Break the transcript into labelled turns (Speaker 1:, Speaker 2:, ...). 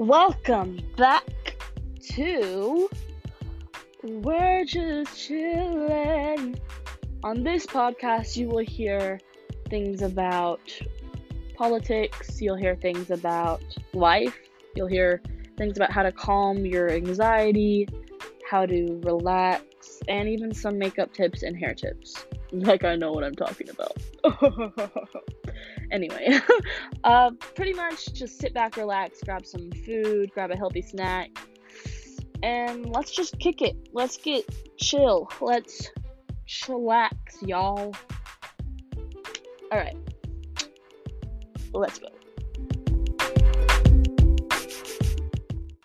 Speaker 1: Welcome back to We're Just Chillin'. On this podcast, you will hear things about politics, you'll hear things about life, you'll hear things about how to calm your anxiety, how to relax, and even some makeup tips and hair tips. Like I know what I'm talking about. anyway, uh, pretty much just sit back, relax, grab some food, grab a healthy snack, and let's just kick it. Let's get chill. Let's chillax, y'all. Alright, let's go.